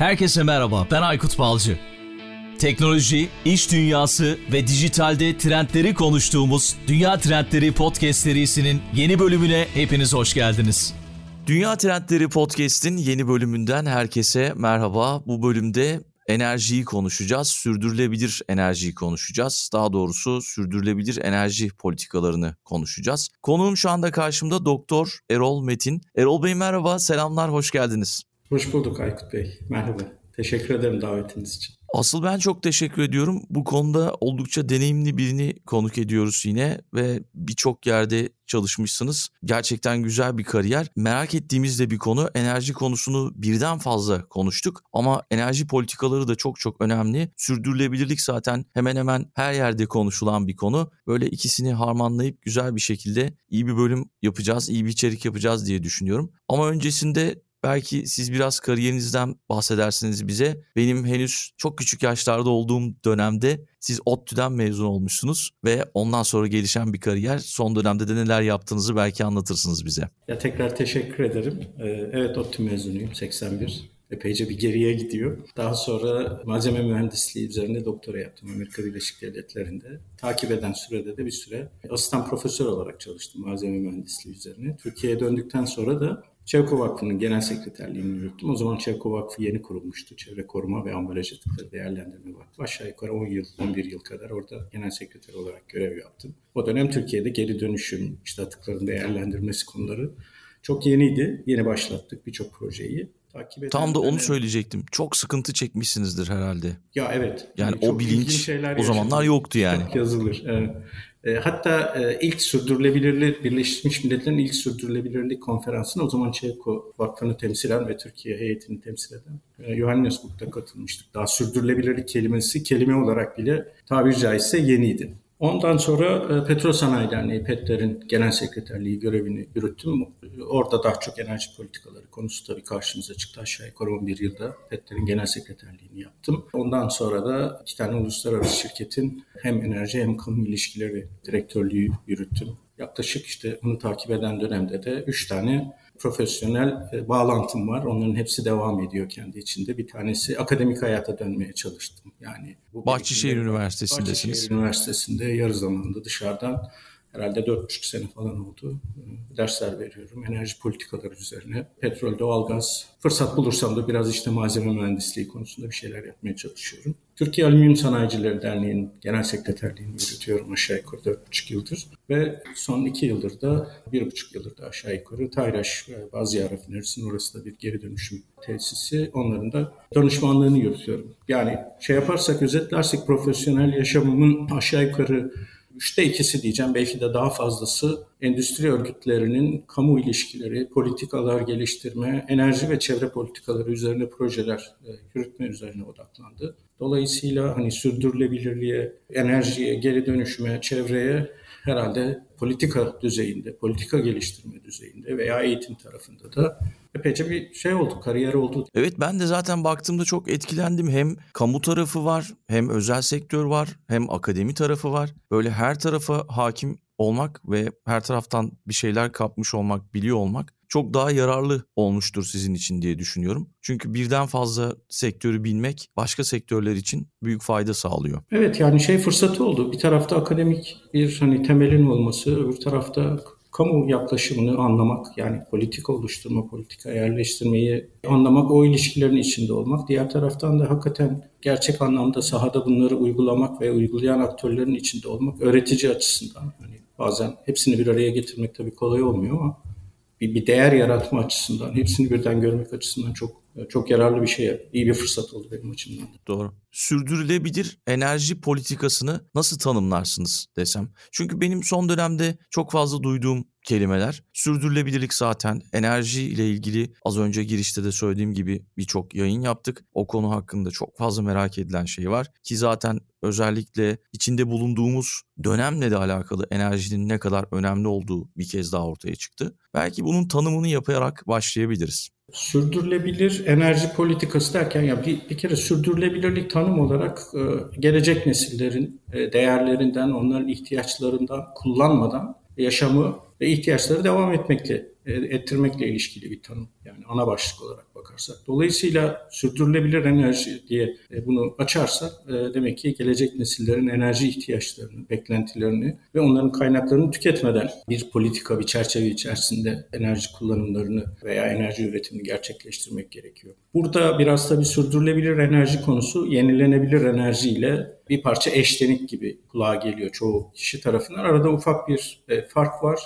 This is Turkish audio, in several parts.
Herkese merhaba, ben Aykut Balcı. Teknoloji, iş dünyası ve dijitalde trendleri konuştuğumuz Dünya Trendleri Podcast serisinin yeni bölümüne hepiniz hoş geldiniz. Dünya Trendleri Podcast'in yeni bölümünden herkese merhaba. Bu bölümde enerjiyi konuşacağız. Sürdürülebilir enerjiyi konuşacağız. Daha doğrusu sürdürülebilir enerji politikalarını konuşacağız. Konuğum şu anda karşımda Doktor Erol Metin. Erol Bey merhaba, selamlar, hoş geldiniz. Hoş bulduk Aykut Bey. Merhaba. Teşekkür ederim davetiniz için. Asıl ben çok teşekkür ediyorum. Bu konuda oldukça deneyimli birini konuk ediyoruz yine ve birçok yerde çalışmışsınız. Gerçekten güzel bir kariyer. Merak ettiğimiz de bir konu. Enerji konusunu birden fazla konuştuk ama enerji politikaları da çok çok önemli. Sürdürülebilirlik zaten hemen hemen her yerde konuşulan bir konu. Böyle ikisini harmanlayıp güzel bir şekilde iyi bir bölüm yapacağız, iyi bir içerik yapacağız diye düşünüyorum. Ama öncesinde Belki siz biraz kariyerinizden bahsedersiniz bize. Benim henüz çok küçük yaşlarda olduğum dönemde siz ODTÜ'den mezun olmuşsunuz ve ondan sonra gelişen bir kariyer. Son dönemde de neler yaptığınızı belki anlatırsınız bize. Ya tekrar teşekkür ederim. Ee, evet ODTÜ mezunuyum 81 epeyce bir geriye gidiyor. Daha sonra malzeme mühendisliği üzerinde doktora yaptım Amerika Birleşik Devletleri'nde. Takip eden sürede de bir süre asistan profesör olarak çalıştım malzeme mühendisliği üzerine. Türkiye'ye döndükten sonra da Çevko Vakfı'nın genel sekreterliğini yürüttüm. O zaman Çevko Vakfı yeni kurulmuştu. Çevre Koruma ve Ambalaj Atıkları Değerlendirme Vakfı. Aşağı yukarı 10 yıl, 11 yıl kadar orada genel sekreter olarak görev yaptım. O dönem Türkiye'de geri dönüşüm, işte atıkların değerlendirmesi konuları çok yeniydi. Yeni başlattık birçok projeyi. Takip Tam da onu söyleyecektim. Çok sıkıntı çekmişsinizdir herhalde. Ya evet. Yani, yani o bilinç o zamanlar yoktu yani. Çok yazılır. Evet. E, hatta e, ilk sürdürülebilirlik, Birleşmiş Milletler'in ilk sürdürülebilirlik konferansına o zaman Çevko Vakfı'nı temsilen ve Türkiye heyetini temsil eden e, Johannesburg'da katılmıştık. Daha sürdürülebilirlik kelimesi kelime olarak bile tabiri caizse yeniydi. Ondan sonra e, Petrol Sanayi Derneği PET'lerin genel sekreterliği görevini yürüttüm. Orada daha çok enerji politikaları konusu tabii karşımıza çıktı. Aşağı yukarı 11 yılda PET'lerin genel sekreterliğini yaptım. Ondan sonra da iki tane uluslararası şirketin hem enerji hem kamu ilişkileri direktörlüğü yürüttüm. Yaklaşık işte bunu takip eden dönemde de 3 tane profesyonel e, bağlantım var. Onların hepsi devam ediyor kendi içinde. Bir tanesi akademik hayata dönmeye çalıştım. Yani bu Bahçeşehir Üniversitesi'ndesiniz. Bahçeşehir Üniversitesi'nde yarı zamanında dışarıdan herhalde 4,5 sene falan oldu. Ee, dersler veriyorum enerji politikaları üzerine. Petrol, doğalgaz. Fırsat bulursam da biraz işte malzeme mühendisliği konusunda bir şeyler yapmaya çalışıyorum. Türkiye Alüminyum Sanayicileri Derneği'nin genel sekreterliğini yürütüyorum aşağı yukarı 4,5 yıldır. Ve son 2 yıldır da, 1,5 yıldır da aşağı yukarı Tayraş ve Bazıya Rafinerisi'nin orası da bir geri dönüşüm tesisi. Onların da danışmanlığını yürütüyorum. Yani şey yaparsak, özetlersek profesyonel yaşamımın aşağı yukarı Üçte ikisi diyeceğim belki de daha fazlası endüstri örgütlerinin kamu ilişkileri, politikalar geliştirme, enerji ve çevre politikaları üzerine projeler e, yürütme üzerine odaklandı. Dolayısıyla hani sürdürülebilirliğe, enerjiye, geri dönüşüme, çevreye herhalde politika düzeyinde, politika geliştirme düzeyinde veya eğitim tarafında da epeyce bir şey oldu, kariyer oldu. Evet ben de zaten baktığımda çok etkilendim. Hem kamu tarafı var, hem özel sektör var, hem akademi tarafı var. Böyle her tarafa hakim olmak ve her taraftan bir şeyler kapmış olmak, biliyor olmak çok daha yararlı olmuştur sizin için diye düşünüyorum. Çünkü birden fazla sektörü bilmek başka sektörler için büyük fayda sağlıyor. Evet yani şey fırsatı oldu. Bir tarafta akademik bir hani temelin olması, öbür tarafta kamu yaklaşımını anlamak yani politika oluşturma, politika yerleştirmeyi anlamak, o ilişkilerin içinde olmak. Diğer taraftan da hakikaten gerçek anlamda sahada bunları uygulamak ve uygulayan aktörlerin içinde olmak öğretici açısından. Hani bazen hepsini bir araya getirmek tabii kolay olmuyor ama bir, bir değer yaratma açısından, hepsini birden görmek açısından çok çok yararlı bir şey, iyi bir fırsat oldu benim açımdan. Doğru. Sürdürülebilir enerji politikasını nasıl tanımlarsınız desem? Çünkü benim son dönemde çok fazla duyduğum kelimeler. Sürdürülebilirlik zaten enerji ile ilgili az önce girişte de söylediğim gibi birçok yayın yaptık. O konu hakkında çok fazla merak edilen şey var ki zaten özellikle içinde bulunduğumuz dönemle de alakalı enerjinin ne kadar önemli olduğu bir kez daha ortaya çıktı. Belki bunun tanımını yaparak başlayabiliriz. Sürdürülebilir enerji politikası derken ya bir, bir kere sürdürülebilirlik tanım olarak e, gelecek nesillerin e, değerlerinden, onların ihtiyaçlarından kullanmadan yaşamı ve ihtiyaçları devam etmekle, e, ettirmekle ilişkili bir tanım. Yani ana başlık olarak bakarsak. Dolayısıyla sürdürülebilir enerji diye e, bunu açarsak e, demek ki gelecek nesillerin enerji ihtiyaçlarını, beklentilerini ve onların kaynaklarını tüketmeden bir politika, bir çerçeve içerisinde enerji kullanımlarını veya enerji üretimini gerçekleştirmek gerekiyor. Burada biraz tabii sürdürülebilir enerji konusu yenilenebilir enerjiyle bir parça eşlenik gibi kulağa geliyor çoğu kişi tarafından. Arada ufak bir e, fark var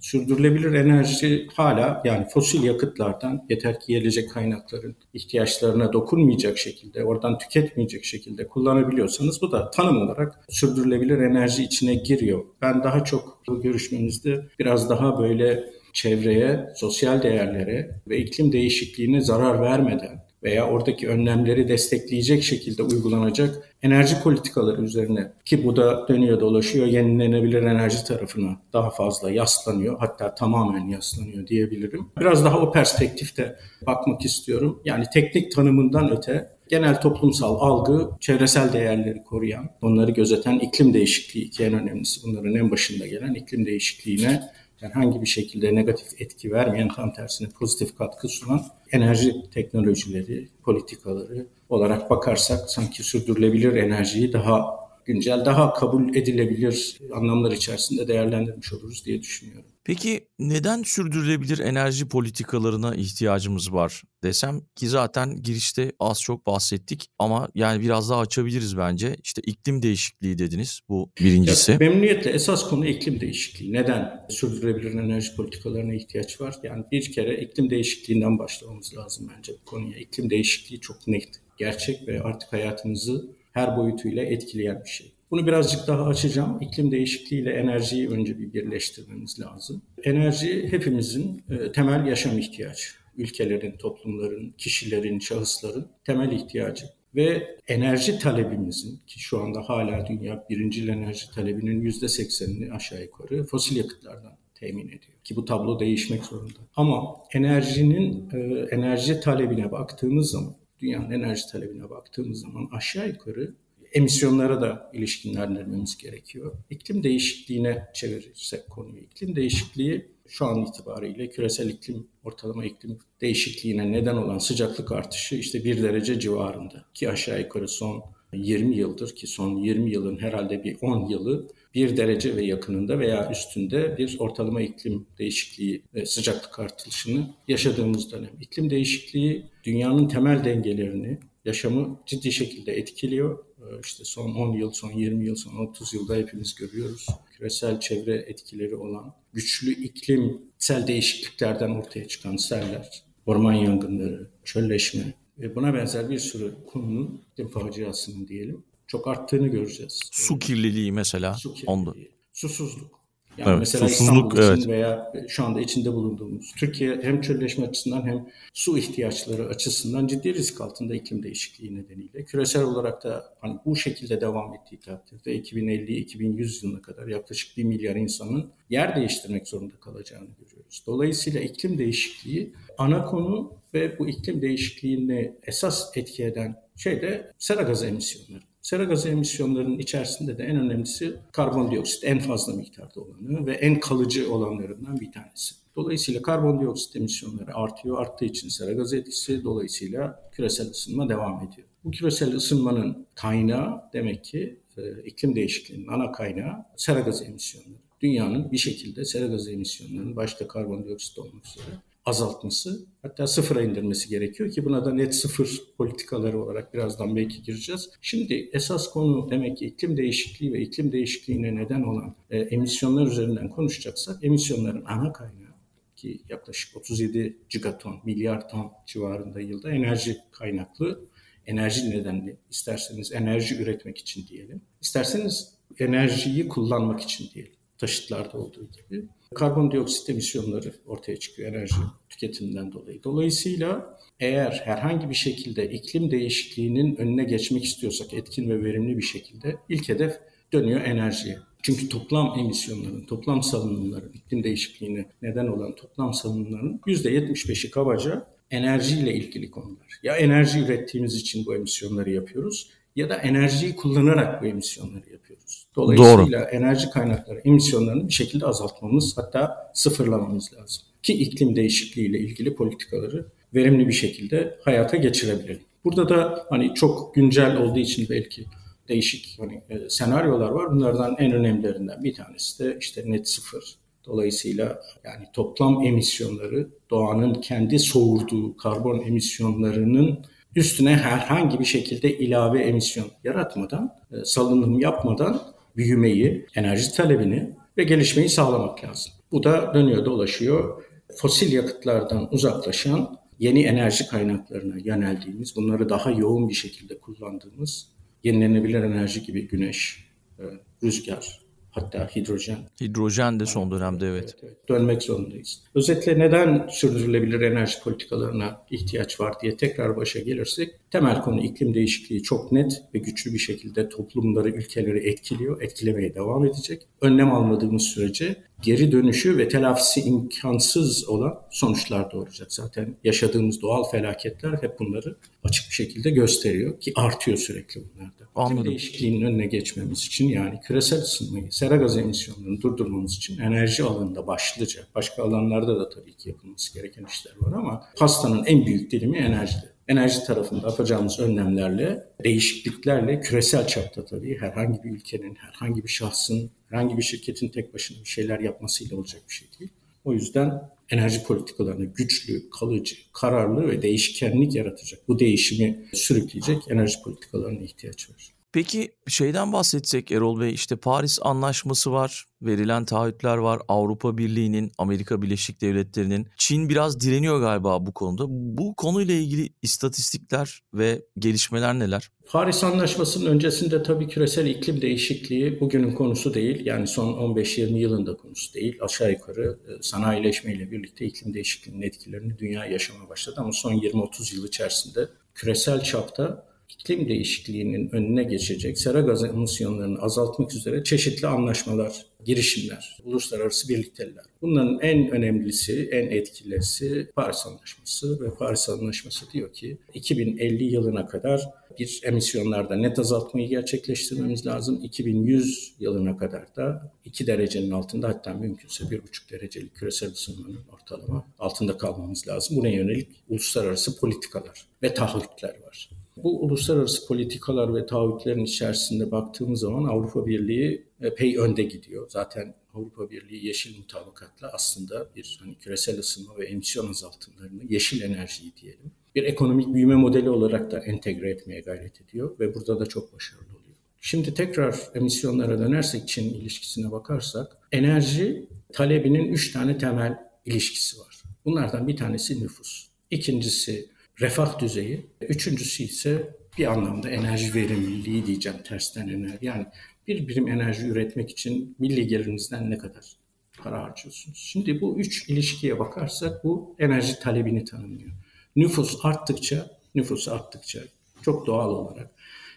sürdürülebilir enerji hala yani fosil yakıtlardan yeter ki gelecek kaynakların ihtiyaçlarına dokunmayacak şekilde, oradan tüketmeyecek şekilde kullanabiliyorsanız bu da tanım olarak sürdürülebilir enerji içine giriyor. Ben daha çok bu görüşmemizde biraz daha böyle çevreye, sosyal değerlere ve iklim değişikliğine zarar vermeden veya oradaki önlemleri destekleyecek şekilde uygulanacak enerji politikaları üzerine ki bu da dönüyor dolaşıyor yenilenebilir enerji tarafına daha fazla yaslanıyor hatta tamamen yaslanıyor diyebilirim. Biraz daha o perspektifte bakmak istiyorum. Yani teknik tanımından öte genel toplumsal algı, çevresel değerleri koruyan, onları gözeten iklim değişikliği ki en önemlisi bunların en başında gelen iklim değişikliğine herhangi bir şekilde negatif etki vermeyen tam tersine pozitif katkı sunan enerji teknolojileri, politikaları olarak bakarsak sanki sürdürülebilir enerjiyi daha güncel, daha kabul edilebilir anlamlar içerisinde değerlendirmiş oluruz diye düşünüyorum. Peki neden sürdürülebilir enerji politikalarına ihtiyacımız var desem ki zaten girişte az çok bahsettik ama yani biraz daha açabiliriz bence. İşte iklim değişikliği dediniz bu birincisi. Ya, memnuniyetle esas konu iklim değişikliği. Neden sürdürülebilir enerji politikalarına ihtiyaç var? Yani bir kere iklim değişikliğinden başlamamız lazım bence bu konuya. İklim değişikliği çok net, gerçek ve artık hayatımızı her boyutuyla etkileyen bir şey. Bunu birazcık daha açacağım. İklim değişikliği ile enerjiyi önce bir birleştirmemiz lazım. Enerji hepimizin e, temel yaşam ihtiyacı. Ülkelerin, toplumların, kişilerin, şahısların temel ihtiyacı. Ve enerji talebimizin ki şu anda hala dünya birincil enerji talebinin yüzde seksenini aşağı yukarı fosil yakıtlardan temin ediyor. Ki bu tablo değişmek zorunda. Ama enerjinin e, enerji talebine baktığımız zaman, dünyanın enerji talebine baktığımız zaman aşağı yukarı emisyonlara da ilişkinlendirmemiz gerekiyor. İklim değişikliğine çevirirsek konuyu. İklim değişikliği şu an itibariyle küresel iklim ortalama iklim değişikliğine neden olan sıcaklık artışı işte bir derece civarında ki aşağı yukarı son 20 yıldır ki son 20 yılın herhalde bir 10 yılı bir derece ve yakınında veya üstünde bir ortalama iklim değişikliği ve sıcaklık artışını yaşadığımız dönem. İklim değişikliği dünyanın temel dengelerini, yaşamı ciddi şekilde etkiliyor. Ee, işte son 10 yıl, son 20 yıl, son 30 yılda hepimiz görüyoruz. Küresel çevre etkileri olan güçlü iklimsel değişikliklerden ortaya çıkan seller, orman yangınları, çölleşme ve buna benzer bir sürü konunun faciasının diyelim çok arttığını göreceğiz. Su kirliliği mesela. Su kirliliği, onda. susuzluk. Yani Evet, mesela susuzluk, İstanbul için evet. veya şu anda içinde bulunduğumuz Türkiye hem çölleşme açısından hem su ihtiyaçları açısından ciddi risk altında iklim değişikliği nedeniyle. Küresel olarak da hani bu şekilde devam ettiği takdirde 2050-2100 yılına kadar yaklaşık 1 milyar insanın yer değiştirmek zorunda kalacağını görüyoruz. Dolayısıyla iklim değişikliği ana konu ve bu iklim değişikliğini esas etki eden şey de sera gazı emisyonları. Sera gazı emisyonlarının içerisinde de en önemlisi karbondioksit en fazla miktarda olanı ve en kalıcı olanlarından bir tanesi. Dolayısıyla karbondioksit emisyonları artıyor. Arttığı için sera gazı etkisi dolayısıyla küresel ısınma devam ediyor. Bu küresel ısınmanın kaynağı demek ki e, iklim değişikliğinin ana kaynağı sera gazı emisyonları. Dünyanın bir şekilde sera gazı emisyonlarının başta karbondioksit olmak üzere azaltması hatta sıfıra indirmesi gerekiyor ki buna da net sıfır politikaları olarak birazdan belki gireceğiz. Şimdi esas konu demek ki iklim değişikliği ve iklim değişikliğine neden olan e, emisyonlar üzerinden konuşacaksak emisyonların ana kaynağı ki yaklaşık 37 gigaton, milyar ton civarında yılda enerji kaynaklı, enerji nedenli, isterseniz enerji üretmek için diyelim, isterseniz enerjiyi kullanmak için diyelim taşıtlarda olduğu gibi karbondioksit emisyonları ortaya çıkıyor enerji tüketiminden dolayı. Dolayısıyla eğer herhangi bir şekilde iklim değişikliğinin önüne geçmek istiyorsak etkin ve verimli bir şekilde ilk hedef dönüyor enerjiye. Çünkü toplam emisyonların, toplam salınımların, iklim değişikliğine neden olan toplam salınımların %75'i kabaca enerjiyle ilgili konular. Ya enerji ürettiğimiz için bu emisyonları yapıyoruz ya da enerjiyi kullanarak bu emisyonları yapıyoruz. Dolayısıyla Doğru. enerji kaynakları emisyonlarını bir şekilde azaltmamız hatta sıfırlamamız lazım. Ki iklim değişikliği ile ilgili politikaları verimli bir şekilde hayata geçirebilelim. Burada da hani çok güncel olduğu için belki değişik hani e, senaryolar var. Bunlardan en önemlilerinden bir tanesi de işte net sıfır. Dolayısıyla yani toplam emisyonları doğanın kendi soğurduğu karbon emisyonlarının üstüne herhangi bir şekilde ilave emisyon yaratmadan, e, salınım yapmadan büyümeyi, enerji talebini ve gelişmeyi sağlamak lazım. Bu da dönüyor dolaşıyor. Fosil yakıtlardan uzaklaşan yeni enerji kaynaklarına yöneldiğimiz, bunları daha yoğun bir şekilde kullandığımız yenilenebilir enerji gibi güneş, e, rüzgar, hatta hidrojen. Hidrojen de son dönemde evet. evet, evet. Dönmek zorundayız. Özetle neden sürdürülebilir enerji politikalarına ihtiyaç var diye tekrar başa gelirsek temel konu iklim değişikliği çok net ve güçlü bir şekilde toplumları, ülkeleri etkiliyor, etkilemeye devam edecek. Önlem almadığımız sürece geri dönüşü ve telafisi imkansız olan sonuçlar doğuracak. Zaten yaşadığımız doğal felaketler hep bunları açık bir şekilde gösteriyor ki artıyor sürekli bunlarda. Anladım. Değişikliğinin önüne geçmemiz için yani küresel ısınmayı, sera gaz emisyonlarını durdurmamız için enerji alanında başlıca, başka alanlarda da tabii ki yapılması gereken işler var ama pastanın en büyük dilimi enerjide enerji tarafında yapacağımız önlemlerle, değişikliklerle küresel çapta tabii herhangi bir ülkenin, herhangi bir şahsın, herhangi bir şirketin tek başına bir şeyler yapmasıyla olacak bir şey değil. O yüzden enerji politikalarını güçlü, kalıcı, kararlı ve değişkenlik yaratacak, bu değişimi sürükleyecek enerji politikalarına ihtiyaç var. Peki şeyden bahsetsek Erol Bey işte Paris Anlaşması var, verilen taahhütler var, Avrupa Birliği'nin, Amerika Birleşik Devletleri'nin. Çin biraz direniyor galiba bu konuda. Bu konuyla ilgili istatistikler ve gelişmeler neler? Paris Anlaşması'nın öncesinde tabii küresel iklim değişikliği bugünün konusu değil. Yani son 15-20 yılında konusu değil. Aşağı yukarı e, sanayileşmeyle birlikte iklim değişikliğinin etkilerini dünya yaşamaya başladı. Ama son 20-30 yıl içerisinde küresel çapta iklim değişikliğinin önüne geçecek sera gazı emisyonlarını azaltmak üzere çeşitli anlaşmalar, girişimler, uluslararası birlikteler. Bunların en önemlisi, en etkilisi Paris Anlaşması ve Paris Anlaşması diyor ki 2050 yılına kadar bir emisyonlarda net azaltmayı gerçekleştirmemiz lazım. 2100 yılına kadar da 2 derecenin altında hatta mümkünse 1,5 derecelik küresel ısınmanın ortalama altında kalmamız lazım. Buna yönelik uluslararası politikalar ve taahhütler var. Bu uluslararası politikalar ve taahhütlerin içerisinde baktığımız zaman Avrupa Birliği epey önde gidiyor. Zaten Avrupa Birliği yeşil mutabakatla aslında bir hani küresel ısınma ve emisyon azaltımlarını, yeşil enerjiyi diyelim, bir ekonomik büyüme modeli olarak da entegre etmeye gayret ediyor ve burada da çok başarılı oluyor. Şimdi tekrar emisyonlara dönersek Çin ilişkisine bakarsak enerji talebinin üç tane temel ilişkisi var. Bunlardan bir tanesi nüfus. İkincisi refah düzeyi. Üçüncüsü ise bir anlamda enerji verimliliği diyeceğim tersten enerji. Yani bir birim enerji üretmek için milli gelirinizden ne kadar para harcıyorsunuz? Şimdi bu üç ilişkiye bakarsak bu enerji talebini tanımlıyor. Nüfus arttıkça, nüfus arttıkça çok doğal olarak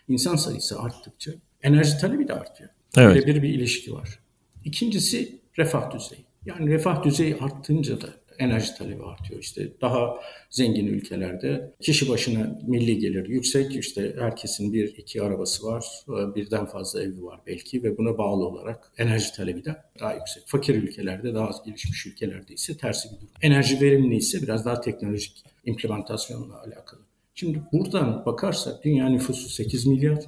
insan sayısı arttıkça enerji talebi de artıyor. Evet. Böyle bir bir ilişki var. İkincisi refah düzeyi. Yani refah düzeyi arttığınca da enerji talebi artıyor. İşte daha zengin ülkelerde kişi başına milli gelir yüksek. İşte herkesin bir iki arabası var, birden fazla evi var belki ve buna bağlı olarak enerji talebi de daha yüksek. Fakir ülkelerde, daha az gelişmiş ülkelerde ise tersi bir durum. Enerji verimli ise biraz daha teknolojik implementasyonla alakalı. Şimdi buradan bakarsak dünya nüfusu 8 milyar.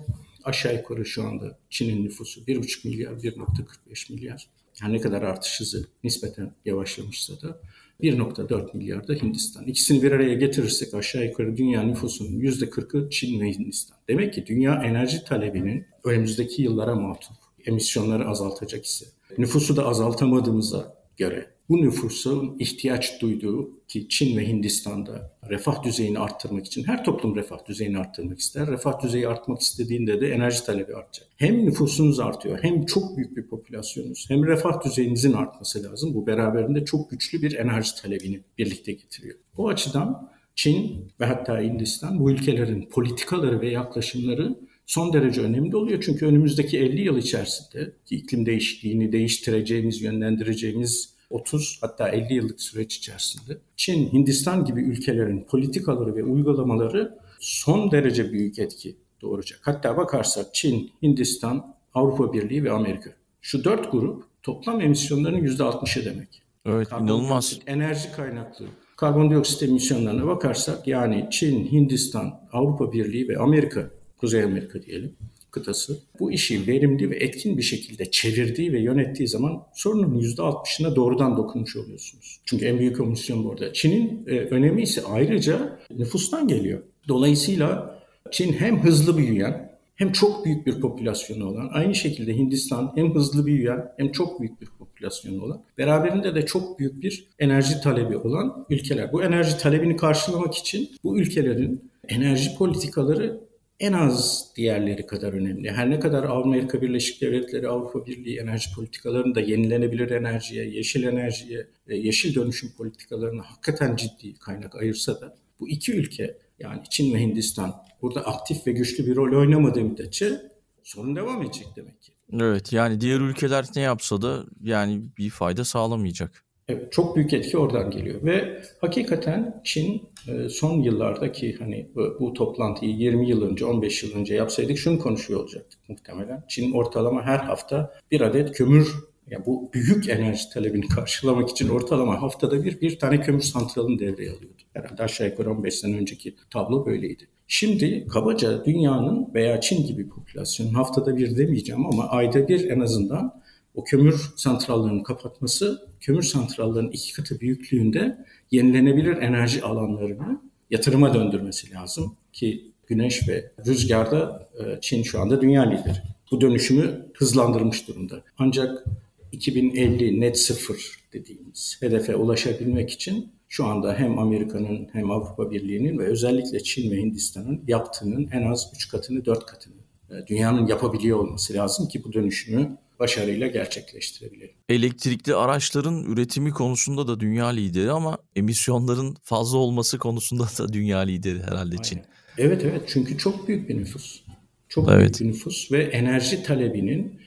Aşağı yukarı şu anda Çin'in nüfusu 1,5 milyar, 1,45 milyar. Yani ne kadar artış hızı nispeten yavaşlamışsa da 1.4 milyar da Hindistan. İkisini bir araya getirirsek aşağı yukarı dünya nüfusunun %40'ı Çin ve Hindistan. Demek ki dünya enerji talebinin önümüzdeki yıllara matuf emisyonları azaltacak ise nüfusu da azaltamadığımıza göre bu nüfusun ihtiyaç duyduğu ki Çin ve Hindistan'da refah düzeyini arttırmak için her toplum refah düzeyini arttırmak ister. Refah düzeyi artmak istediğinde de enerji talebi artacak. Hem nüfusunuz artıyor hem çok büyük bir popülasyonunuz hem refah düzeyinizin artması lazım. Bu beraberinde çok güçlü bir enerji talebini birlikte getiriyor. Bu açıdan Çin ve hatta Hindistan bu ülkelerin politikaları ve yaklaşımları son derece önemli oluyor. Çünkü önümüzdeki 50 yıl içerisinde iklim değişikliğini değiştireceğimiz, yönlendireceğimiz 30 hatta 50 yıllık süreç içerisinde Çin, Hindistan gibi ülkelerin politikaları ve uygulamaları son derece büyük etki doğuracak. Hatta bakarsak Çin, Hindistan, Avrupa Birliği ve Amerika. Şu dört grup toplam emisyonların %60'ı demek. Evet, Karbon inanılmaz. Enerji kaynaklı karbondioksit emisyonlarına bakarsak yani Çin, Hindistan, Avrupa Birliği ve Amerika, Kuzey Amerika diyelim kıtası bu işi verimli ve etkin bir şekilde çevirdiği ve yönettiği zaman sorunun %60'ına doğrudan dokunmuş oluyorsunuz. Çünkü en büyük emisyon bu arada. Çin'in e, önemi ise ayrıca nüfustan geliyor. Dolayısıyla Çin hem hızlı büyüyen hem çok büyük bir popülasyonu olan, aynı şekilde Hindistan hem hızlı büyüyen hem çok büyük bir popülasyonu olan, beraberinde de çok büyük bir enerji talebi olan ülkeler. Bu enerji talebini karşılamak için bu ülkelerin enerji politikaları en az diğerleri kadar önemli. Her ne kadar Amerika Birleşik Devletleri, Avrupa Birliği enerji politikalarında yenilenebilir enerjiye, yeşil enerjiye, yeşil dönüşüm politikalarına hakikaten ciddi kaynak ayırsa da bu iki ülke yani Çin ve Hindistan burada aktif ve güçlü bir rol oynamadığı müddetçe sorun devam edecek demek ki. Evet yani diğer ülkeler ne yapsa da yani bir fayda sağlamayacak. Evet, çok büyük etki oradan geliyor ve hakikaten Çin e, son yıllardaki hani bu, toplantıyı 20 yıl önce, 15 yıl önce yapsaydık şunu konuşuyor olacaktık muhtemelen. Çin ortalama her hafta bir adet kömür yani bu büyük enerji talebini karşılamak için ortalama haftada bir bir tane kömür santralını devreye alıyordu. Herhalde aşağı yukarı 15 sene önceki tablo böyleydi. Şimdi kabaca dünyanın veya Çin gibi popülasyonun haftada bir demeyeceğim ama ayda bir en azından o kömür santrallarının kapatması, kömür santrallarının iki katı büyüklüğünde yenilenebilir enerji alanlarını yatırıma döndürmesi lazım ki güneş ve rüzgarda e, Çin şu anda dünya lideri. Bu dönüşümü hızlandırmış durumda. Ancak 2050 net sıfır dediğimiz hedefe ulaşabilmek için şu anda hem Amerika'nın hem Avrupa Birliği'nin ve özellikle Çin ve Hindistan'ın yaptığının en az 3 katını 4 katını e, dünyanın yapabiliyor olması lazım ki bu dönüşümü başarıyla gerçekleştirebilelim. Elektrikli araçların üretimi konusunda da dünya lideri ama emisyonların fazla olması konusunda da dünya lideri herhalde Çin. Evet evet çünkü çok büyük bir nüfus. Çok evet. büyük bir nüfus ve enerji talebinin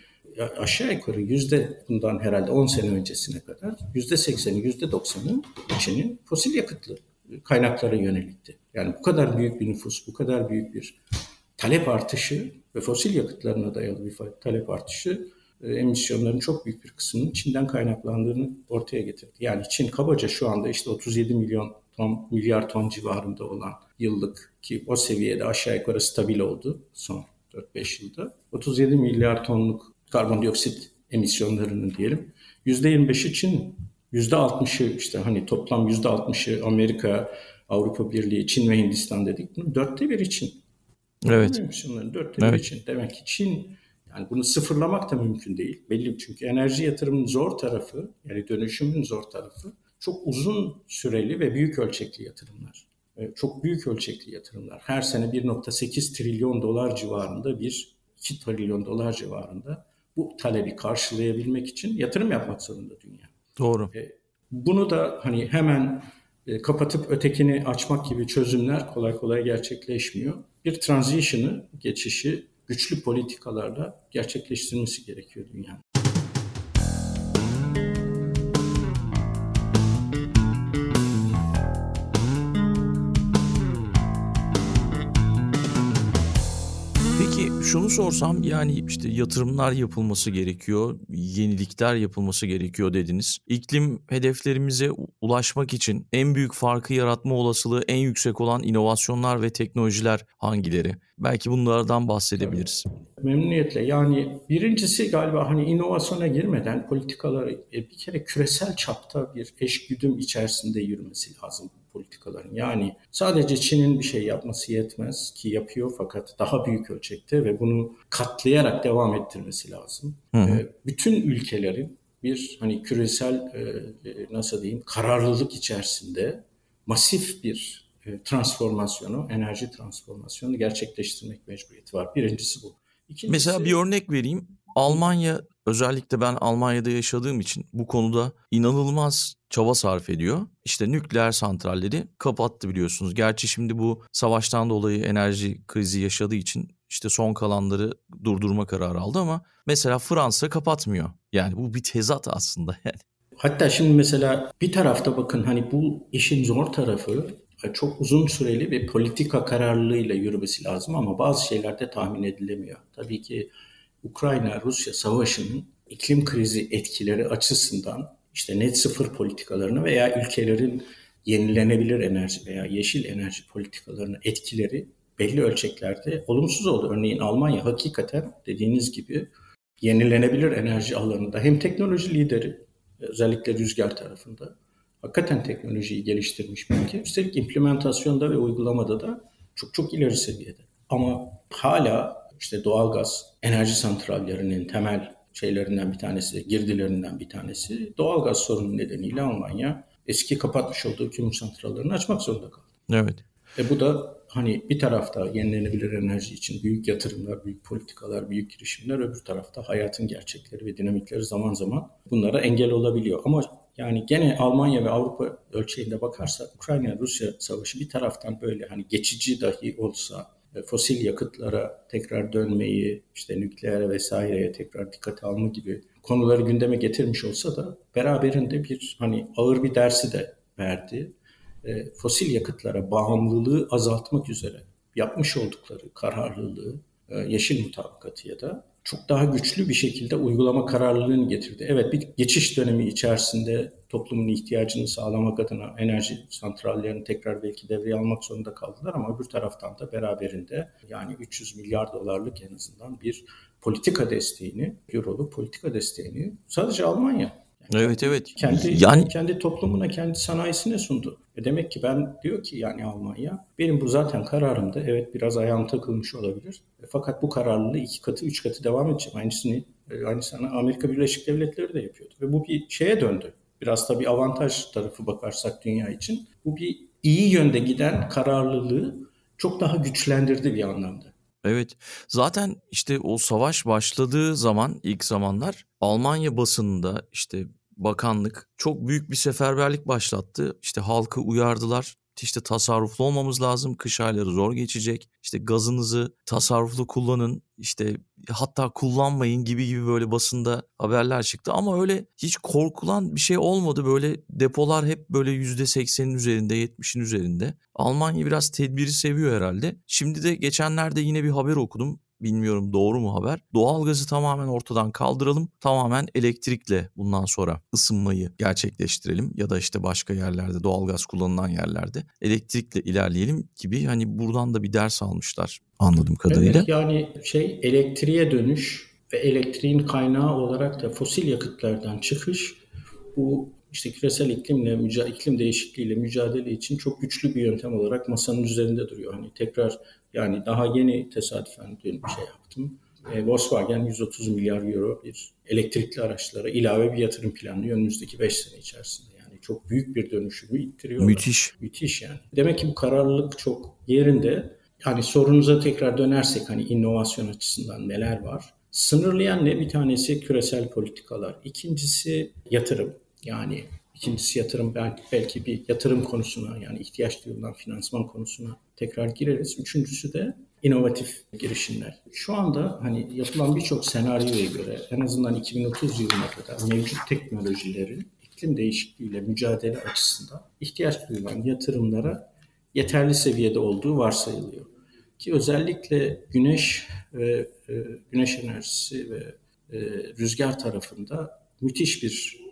aşağı yukarı yüzde bundan herhalde 10 sene öncesine kadar yüzde 80'i yüzde 90'ı Çin'in fosil yakıtlı kaynaklara yönelikti. Yani bu kadar büyük bir nüfus, bu kadar büyük bir talep artışı ve fosil yakıtlarına dayalı bir talep artışı emisyonların çok büyük bir kısmının Çin'den kaynaklandığını ortaya getirdi. Yani Çin kabaca şu anda işte 37 milyon ton, milyar ton civarında olan yıllık ki o seviyede aşağı yukarı stabil oldu son 4-5 yılda. 37 milyar tonluk karbondioksit emisyonlarının diyelim %25'i Çin, %60'ı işte hani toplam %60'ı Amerika, Avrupa Birliği, Çin ve Hindistan dedik. Bunun dörtte biri Çin. Evet. Emisyonların dörtte biri Çin. Demek ki Çin yani bunu sıfırlamak da mümkün değil. Belli çünkü enerji yatırımının zor tarafı, yani dönüşümün zor tarafı çok uzun süreli ve büyük ölçekli yatırımlar. Çok büyük ölçekli yatırımlar. Her sene 1.8 trilyon dolar civarında bir 2 trilyon dolar civarında bu talebi karşılayabilmek için yatırım yapmak zorunda dünya. Doğru. Bunu da hani hemen kapatıp ötekini açmak gibi çözümler kolay kolay gerçekleşmiyor. Bir transition'ı, geçişi güçlü politikalarla gerçekleştirmesi gerekiyor dünyanın. Peki şunu sorsam yani işte yatırımlar yapılması gerekiyor, yenilikler yapılması gerekiyor dediniz. İklim hedeflerimize ulaşmak için en büyük farkı yaratma olasılığı en yüksek olan inovasyonlar ve teknolojiler hangileri? Belki bunlardan bahsedebiliriz. Memnuniyetle. Yani birincisi galiba hani inovasyona girmeden politikaları bir kere küresel çapta bir eşgüdüm içerisinde yürümesi lazım politikaların. Yani sadece Çin'in bir şey yapması yetmez ki yapıyor fakat daha büyük ölçekte ve bunu katlayarak devam ettirmesi lazım. Hı hı. Bütün ülkelerin bir hani küresel nasıl diyeyim kararlılık içerisinde masif bir transformasyonu, enerji transformasyonu gerçekleştirmek mecburiyeti var. Birincisi bu. İkincisi, Mesela bir örnek vereyim. Almanya özellikle ben Almanya'da yaşadığım için bu konuda inanılmaz çaba sarf ediyor. İşte nükleer santralleri kapattı biliyorsunuz. Gerçi şimdi bu savaştan dolayı enerji krizi yaşadığı için işte son kalanları durdurma kararı aldı ama mesela Fransa kapatmıyor. Yani bu bir tezat aslında yani. Hatta şimdi mesela bir tarafta bakın hani bu işin zor tarafı çok uzun süreli bir politika kararlılığıyla yürümesi lazım ama bazı şeyler de tahmin edilemiyor. Tabii ki Ukrayna-Rusya savaşının iklim krizi etkileri açısından işte net sıfır politikalarını veya ülkelerin yenilenebilir enerji veya yeşil enerji politikalarının etkileri belli ölçeklerde olumsuz oldu. Örneğin Almanya hakikaten dediğiniz gibi yenilenebilir enerji alanında hem teknoloji lideri özellikle rüzgar tarafında hakikaten teknolojiyi geliştirmiş bir ülke. Üstelik implementasyonda ve uygulamada da çok çok ileri seviyede. Ama hala işte doğalgaz, enerji santrallerinin temel şeylerinden bir tanesi, girdilerinden bir tanesi doğalgaz sorunu nedeniyle Almanya eski kapatmış olduğu kömür santrallerini açmak zorunda kaldı. Evet. E bu da hani bir tarafta yenilenebilir enerji için büyük yatırımlar, büyük politikalar, büyük girişimler, öbür tarafta hayatın gerçekleri ve dinamikleri zaman zaman bunlara engel olabiliyor. Ama yani gene Almanya ve Avrupa ölçeğinde bakarsak Ukrayna-Rusya savaşı bir taraftan böyle hani geçici dahi olsa fosil yakıtlara tekrar dönmeyi, işte nükleer vesaireye tekrar dikkate alma gibi konuları gündeme getirmiş olsa da beraberinde bir hani ağır bir dersi de verdi. E, fosil yakıtlara bağımlılığı azaltmak üzere yapmış oldukları kararlılığı, e, yeşil mutabakatı ya da çok daha güçlü bir şekilde uygulama kararlılığını getirdi. Evet bir geçiş dönemi içerisinde toplumun ihtiyacını sağlamak adına enerji santrallerini tekrar belki devreye almak zorunda kaldılar ama öbür taraftan da beraberinde yani 300 milyar dolarlık en azından bir politika desteğini, eurolu politika desteğini sadece Almanya Evet evet. Kendi yani kendi toplumuna, kendi sanayisine sundu. E demek ki ben diyor ki yani Almanya benim bu zaten kararımda evet biraz ayağım takılmış olabilir. E, fakat bu kararlılığı iki katı, üç katı devam edeceğim. Aynısını e, aynısını Amerika Birleşik Devletleri de yapıyordu. Ve bu bir şeye döndü. Biraz da bir avantaj tarafı bakarsak dünya için. Bu bir iyi yönde giden kararlılığı çok daha güçlendirdi bir anlamda. Evet. Zaten işte o savaş başladığı zaman ilk zamanlar Almanya basınında işte bakanlık çok büyük bir seferberlik başlattı. İşte halkı uyardılar işte tasarruflu olmamız lazım. Kış ayları zor geçecek. İşte gazınızı tasarruflu kullanın. İşte hatta kullanmayın gibi gibi böyle basında haberler çıktı. Ama öyle hiç korkulan bir şey olmadı. Böyle depolar hep böyle %80'in üzerinde, 70'in üzerinde. Almanya biraz tedbiri seviyor herhalde. Şimdi de geçenlerde yine bir haber okudum. Bilmiyorum doğru mu haber? Doğalgazı tamamen ortadan kaldıralım. Tamamen elektrikle bundan sonra ısınmayı gerçekleştirelim ya da işte başka yerlerde doğalgaz kullanılan yerlerde elektrikle ilerleyelim gibi hani buradan da bir ders almışlar anladığım kadarıyla. Evet yani şey elektriğe dönüş ve elektriğin kaynağı olarak da fosil yakıtlardan çıkış bu işte küresel iklimle, müca iklim değişikliğiyle mücadele için çok güçlü bir yöntem olarak masanın üzerinde duruyor. Hani tekrar yani daha yeni tesadüfen dün bir şey yaptım. E, Volkswagen 130 milyar euro bir elektrikli araçlara ilave bir yatırım planlıyor önümüzdeki 5 sene içerisinde. Yani çok büyük bir dönüşümü ittiriyor. Müthiş. Müthiş yani. Demek ki bu kararlılık çok yerinde. Yani sorunuza tekrar dönersek hani inovasyon açısından neler var? Sınırlayan ne? Bir tanesi küresel politikalar. İkincisi yatırım. Yani ikincisi yatırım belki, belki bir yatırım konusuna yani ihtiyaç duyulan finansman konusuna tekrar gireriz. Üçüncüsü de inovatif girişimler. Şu anda hani yapılan birçok senaryoya göre en azından 2030 yılına kadar mevcut teknolojilerin iklim değişikliğiyle mücadele açısından ihtiyaç duyulan yatırımlara yeterli seviyede olduğu varsayılıyor. Ki özellikle güneş ve e, güneş enerjisi ve e, rüzgar tarafında müthiş bir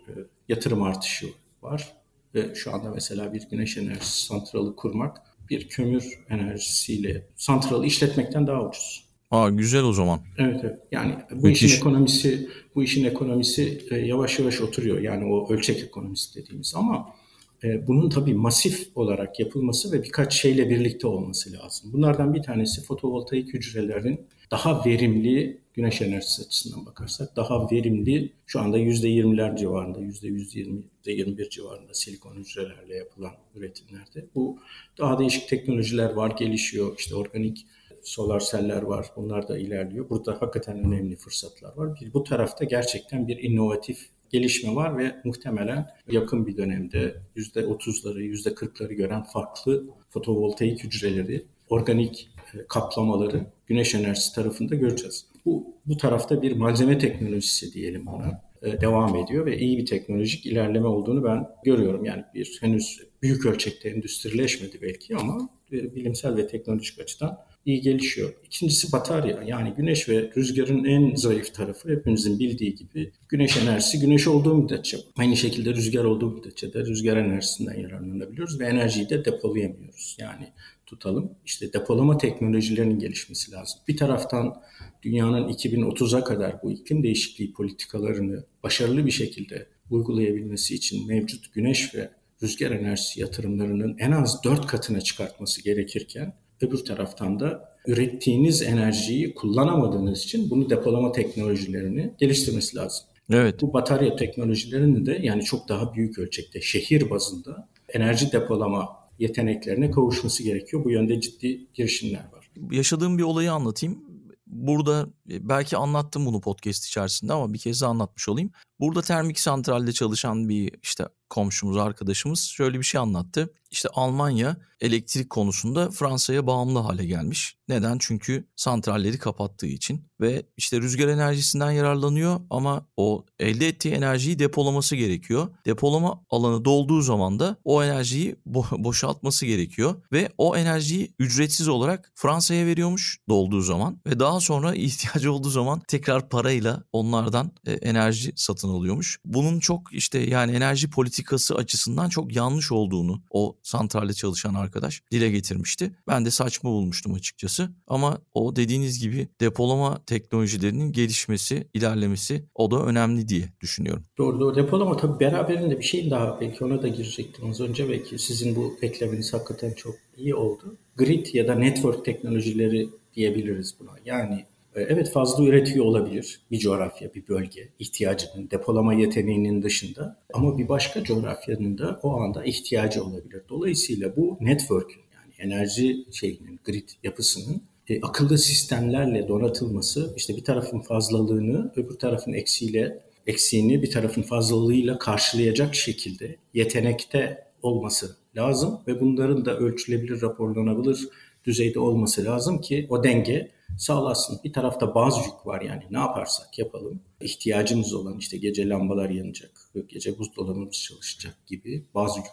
yatırım artışı var. Ve şu anda mesela bir güneş enerjisi santralı kurmak bir kömür enerjisiyle santralı işletmekten daha ucuz. Aa güzel o zaman. Evet evet. Yani bu Müthiş. işin ekonomisi bu işin ekonomisi e, yavaş yavaş oturuyor. Yani o ölçek ekonomisi dediğimiz ama e, bunun tabii masif olarak yapılması ve birkaç şeyle birlikte olması lazım. Bunlardan bir tanesi fotovoltaik hücrelerin daha verimli güneş enerjisi açısından bakarsak daha verimli şu anda %20'ler civarında, %120, %21 civarında silikon hücrelerle yapılan üretimlerde. Bu daha değişik teknolojiler var, gelişiyor. İşte organik solar seller var. Bunlar da ilerliyor. Burada hakikaten önemli fırsatlar var. Bir, bu tarafta gerçekten bir inovatif gelişme var ve muhtemelen yakın bir dönemde %30'ları, %40'ları gören farklı fotovoltaik hücreleri, organik kaplamaları güneş enerjisi tarafında göreceğiz. Bu, bu tarafta bir malzeme teknolojisi diyelim ona e, devam ediyor ve iyi bir teknolojik ilerleme olduğunu ben görüyorum. Yani bir henüz büyük ölçekte endüstrileşmedi belki ama e, bilimsel ve teknolojik açıdan iyi gelişiyor. İkincisi batarya. Yani güneş ve rüzgarın en zayıf tarafı hepimizin bildiği gibi güneş enerjisi güneş olduğu müddetçe. Aynı şekilde rüzgar olduğu müddetçe de rüzgar enerjisinden yararlanabiliyoruz ve enerjiyi de depolayamıyoruz. Yani tutalım. İşte depolama teknolojilerinin gelişmesi lazım. Bir taraftan dünyanın 2030'a kadar bu iklim değişikliği politikalarını başarılı bir şekilde uygulayabilmesi için mevcut güneş ve rüzgar enerjisi yatırımlarının en az 4 katına çıkartması gerekirken öbür taraftan da ürettiğiniz enerjiyi kullanamadığınız için bunu depolama teknolojilerini geliştirmesi lazım. Evet. Bu batarya teknolojilerini de yani çok daha büyük ölçekte şehir bazında enerji depolama yeteneklerine kavuşması gerekiyor. Bu yönde ciddi girişimler var. Yaşadığım bir olayı anlatayım. Burada belki anlattım bunu podcast içerisinde ama bir kez daha anlatmış olayım. Burada termik santralde çalışan bir işte komşumuz, arkadaşımız şöyle bir şey anlattı. İşte Almanya elektrik konusunda Fransa'ya bağımlı hale gelmiş. Neden? Çünkü santralleri kapattığı için ve işte rüzgar enerjisinden yararlanıyor ama o elde ettiği enerjiyi depolaması gerekiyor. Depolama alanı dolduğu zaman da o enerjiyi bo- boşaltması gerekiyor ve o enerjiyi ücretsiz olarak Fransa'ya veriyormuş dolduğu zaman ve daha sonra ihtiyacı olduğu zaman tekrar parayla onlardan e, enerji satın alıyormuş. Bunun çok işte yani enerji politikası açısından çok yanlış olduğunu o santralde çalışan arkadaş dile getirmişti. Ben de saçma bulmuştum açıkçası. Ama o dediğiniz gibi depolama teknolojilerinin gelişmesi, ilerlemesi o da önemli diye düşünüyorum. Doğru doğru. Depolama tabii beraberinde bir şeyin daha belki ona da girecektim az önce. Belki sizin bu eklemeniz hakikaten çok iyi oldu. Grid ya da network teknolojileri diyebiliriz buna. Yani evet fazla üretiyor olabilir bir coğrafya, bir bölge ihtiyacının, depolama yeteneğinin dışında. Ama bir başka coğrafyanın da o anda ihtiyacı olabilir. Dolayısıyla bu network'ün yani enerji şeyinin, grid yapısının e, akıllı sistemlerle donatılması, işte bir tarafın fazlalığını öbür tarafın eksiğiyle, eksiğini bir tarafın fazlalığıyla karşılayacak şekilde yetenekte olması lazım ve bunların da ölçülebilir, raporlanabilir düzeyde olması lazım ki o denge sağlasın. Bir tarafta bazı yük var yani ne yaparsak yapalım. ihtiyacımız olan işte gece lambalar yanacak, gece buzdolabımız çalışacak gibi bazı yük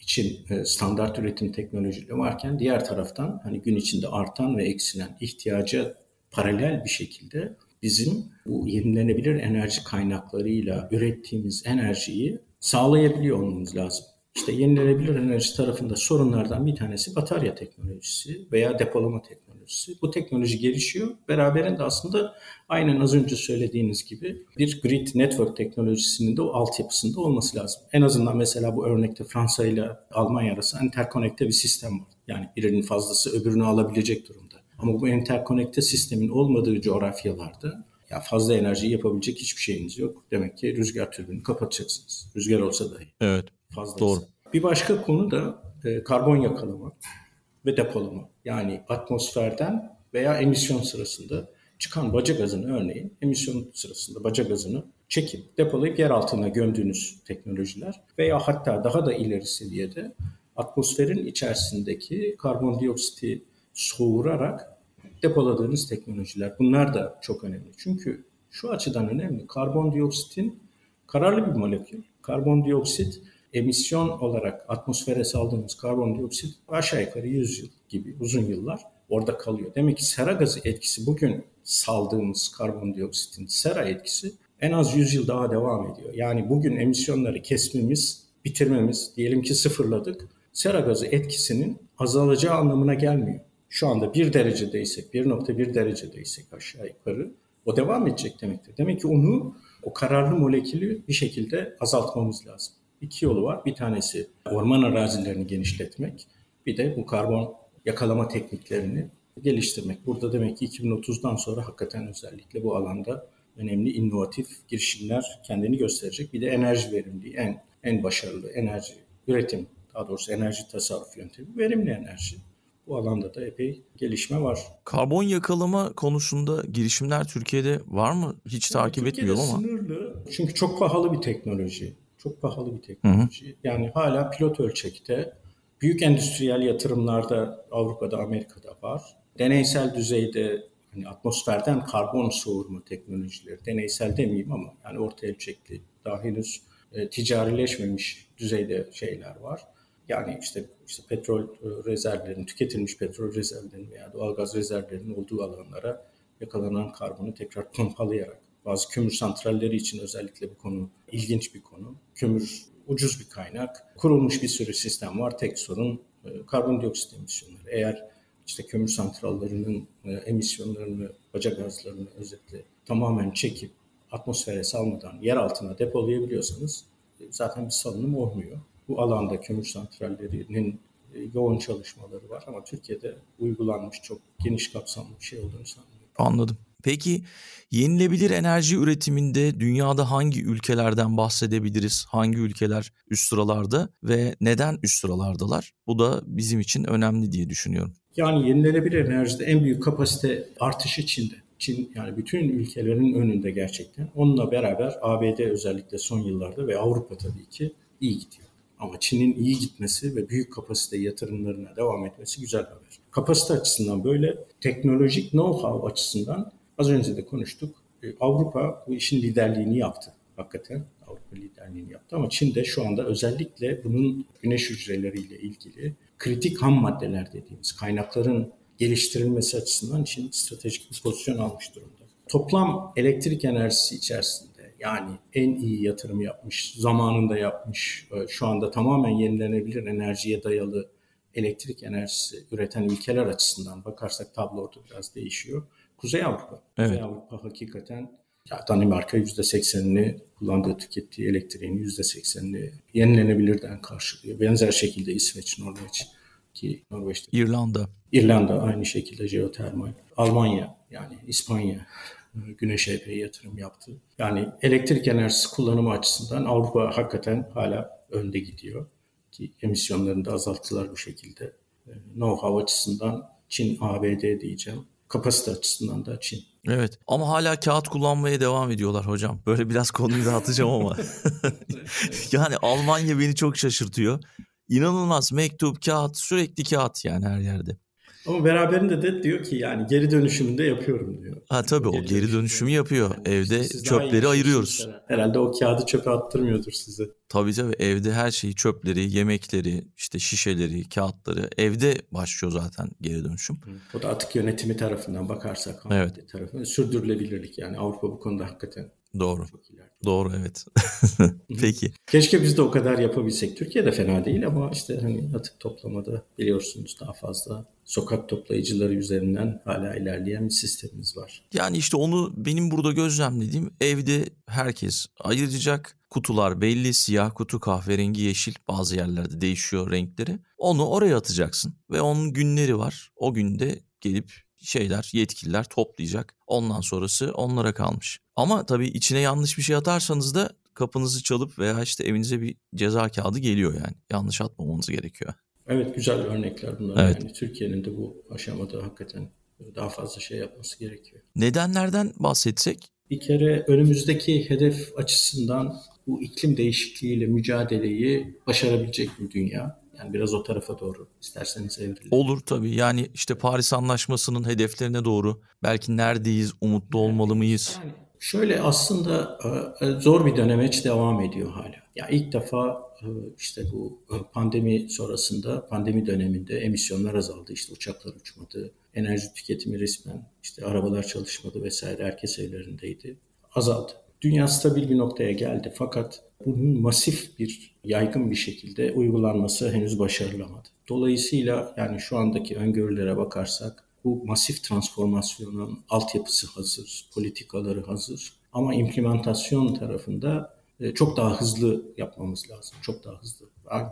için e, standart üretim teknolojileri varken diğer taraftan hani gün içinde artan ve eksilen ihtiyaca paralel bir şekilde bizim bu yenilenebilir enerji kaynaklarıyla ürettiğimiz enerjiyi sağlayabiliyor olmamız lazım. İşte yenilenebilir enerji tarafında sorunlardan bir tanesi batarya teknolojisi veya depolama teknolojisi. Bu teknoloji gelişiyor. Beraberinde aslında aynen az önce söylediğiniz gibi bir grid network teknolojisinin de o altyapısında olması lazım. En azından mesela bu örnekte Fransa ile Almanya arasında interkonekte bir sistem var. Yani birinin fazlası öbürünü alabilecek durumda. Ama bu interkonekte sistemin olmadığı coğrafyalarda ya fazla enerji yapabilecek hiçbir şeyiniz yok. Demek ki rüzgar türbünü kapatacaksınız. Rüzgar olsa dahi. Evet. Fazla Doğru. Bir başka konu da e, karbon yakalama ve depolama. Yani atmosferden veya emisyon sırasında çıkan baca gazını örneğin emisyon sırasında baca gazını çekip depolayıp yer altına gömdüğünüz teknolojiler veya hatta daha da ileri seviyede atmosferin içerisindeki karbondioksiti soğurarak depoladığınız teknolojiler. Bunlar da çok önemli. Çünkü şu açıdan önemli. Karbondioksitin kararlı bir molekül. Karbondioksit emisyon olarak atmosfere saldığımız karbondioksit aşağı yukarı 100 yıl gibi uzun yıllar orada kalıyor. Demek ki sera gazı etkisi bugün saldığımız karbondioksitin sera etkisi en az 100 yıl daha devam ediyor. Yani bugün emisyonları kesmemiz, bitirmemiz, diyelim ki sıfırladık. Sera gazı etkisinin azalacağı anlamına gelmiyor. Şu anda 1 derecedeysek, 1.1 derecedeysek aşağı yukarı o devam edecek demektir. Demek ki onu, o kararlı molekülü bir şekilde azaltmamız lazım. İki yolu var. Bir tanesi orman arazilerini genişletmek. Bir de bu karbon yakalama tekniklerini geliştirmek. Burada demek ki 2030'dan sonra hakikaten özellikle bu alanda önemli inovatif girişimler kendini gösterecek. Bir de enerji verimliliği en en başarılı enerji üretim, daha doğrusu enerji tasarruf yöntemi verimli enerji. Bu alanda da epey gelişme var. Karbon yakalama konusunda girişimler Türkiye'de var mı? Hiç takip Türkiye'de etmiyorum ama. sınırlı. Çünkü çok pahalı bir teknoloji. Çok pahalı bir teknoloji. Yani hala pilot ölçekte büyük endüstriyel yatırımlarda Avrupa'da, Amerika'da var. Deneysel düzeyde hani atmosferden karbon soğurma teknolojileri, deneysel demeyeyim ama yani orta ölçekli daha henüz e, ticarileşmemiş düzeyde şeyler var. Yani işte işte petrol e, rezervlerinin, tüketilmiş petrol rezervlerinin veya doğalgaz rezervlerinin olduğu alanlara yakalanan karbonu tekrar pompalayarak bazı kömür santralleri için özellikle bu konu ilginç bir konu. Kömür ucuz bir kaynak. Kurulmuş bir sürü sistem var. Tek sorun e, karbondioksit emisyonları. Eğer işte kömür santrallerinin e, emisyonlarını, baca gazlarını özetle tamamen çekip atmosfere salmadan yer altına depolayabiliyorsanız e, zaten bir salınım olmuyor. Bu alanda kömür santrallerinin yoğun çalışmaları var ama Türkiye'de uygulanmış çok geniş kapsamlı bir şey olduğunu sanmıyorum. Anladım. Peki yenilebilir enerji üretiminde dünyada hangi ülkelerden bahsedebiliriz? Hangi ülkeler üst sıralarda ve neden üst sıralardalar? Bu da bizim için önemli diye düşünüyorum. Yani yenilenebilir enerjide en büyük kapasite artışı Çin'de. Çin yani bütün ülkelerin önünde gerçekten. Onunla beraber ABD özellikle son yıllarda ve Avrupa tabii ki iyi gidiyor. Ama Çin'in iyi gitmesi ve büyük kapasite yatırımlarına devam etmesi güzel haber. Kapasite açısından böyle, teknolojik know-how açısından Az önce de konuştuk. E, Avrupa bu işin liderliğini yaptı. Hakikaten Avrupa liderliğini yaptı ama Çin de şu anda özellikle bunun güneş hücreleriyle ilgili kritik ham maddeler dediğimiz kaynakların geliştirilmesi açısından Çin stratejik bir pozisyon almış durumda. Toplam elektrik enerjisi içerisinde yani en iyi yatırım yapmış, zamanında yapmış, e, şu anda tamamen yenilenebilir enerjiye dayalı elektrik enerjisi üreten ülkeler açısından bakarsak tablo orada biraz değişiyor. Kuzey Avrupa. Evet. Kuzey Avrupa hakikaten ya Danimarka %80'ini kullandığı tükettiği elektriğin %80'ini yenilenebilirden karşılıyor. Benzer şekilde İsveç, Norveç ki Norveç'te. İrlanda. İrlanda aynı şekilde jeotermal. Almanya yani İspanya güneşe epey yatırım yaptı. Yani elektrik enerjisi kullanımı açısından Avrupa hakikaten hala önde gidiyor. Ki emisyonlarını da azalttılar bu şekilde. Know-how açısından Çin, ABD diyeceğim kapasite açısından da Çin. Evet ama hala kağıt kullanmaya devam ediyorlar hocam. Böyle biraz konuyu dağıtacağım ama. yani Almanya beni çok şaşırtıyor. İnanılmaz mektup, kağıt, sürekli kağıt yani her yerde. Ama beraberinde de diyor ki yani geri dönüşümü de yapıyorum diyor. Ha tabii o geri dönüşümü yapıyor. Yani Evde işte çöpleri ayırıyoruz. Herhalde o kağıdı çöpe attırmıyordur size. Tabii tabii evde her şeyi çöpleri, yemekleri, işte şişeleri, kağıtları evde başlıyor zaten geri dönüşüm. O da atık yönetimi tarafından bakarsak evet. tarafı sürdürülebilirlik yani Avrupa bu konuda hakikaten Doğru. Doğru evet. Peki. Keşke biz de o kadar yapabilsek. Türkiye de fena değil ama işte hani atık toplamada biliyorsunuz daha fazla sokak toplayıcıları üzerinden hala ilerleyen bir sistemimiz var. Yani işte onu benim burada gözlemlediğim evde herkes ayıracak. Kutular belli siyah kutu kahverengi yeşil bazı yerlerde değişiyor renkleri. Onu oraya atacaksın ve onun günleri var. O günde gelip şeyler yetkililer toplayacak. Ondan sonrası onlara kalmış. Ama tabii içine yanlış bir şey atarsanız da kapınızı çalıp veya işte evinize bir ceza kağıdı geliyor yani. Yanlış atmamanız gerekiyor. Evet güzel örnekler bunlar. Evet. Yani Türkiye'nin de bu aşamada hakikaten daha fazla şey yapması gerekiyor. Nedenlerden bahsetsek? Bir kere önümüzdeki hedef açısından bu iklim değişikliğiyle mücadeleyi başarabilecek bir dünya. Yani biraz o tarafa doğru isterseniz evrilelim. Olur tabii. Yani işte Paris Anlaşması'nın hedeflerine doğru belki neredeyiz, umutlu olmalı mıyız? Yani şöyle aslında e, e, zor bir dönemeç devam ediyor hala. Ya ilk defa e, işte bu pandemi sonrasında, pandemi döneminde emisyonlar azaldı. İşte uçaklar uçmadı, enerji tüketimi resmen, işte arabalar çalışmadı vesaire herkes evlerindeydi. Azaldı. Dünya stabil bir noktaya geldi fakat bunun masif bir, yaygın bir şekilde uygulanması henüz başarılamadı. Dolayısıyla yani şu andaki öngörülere bakarsak bu masif transformasyonun altyapısı hazır, politikaları hazır ama implementasyon tarafında e, çok daha hızlı yapmamız lazım. Çok daha hızlı.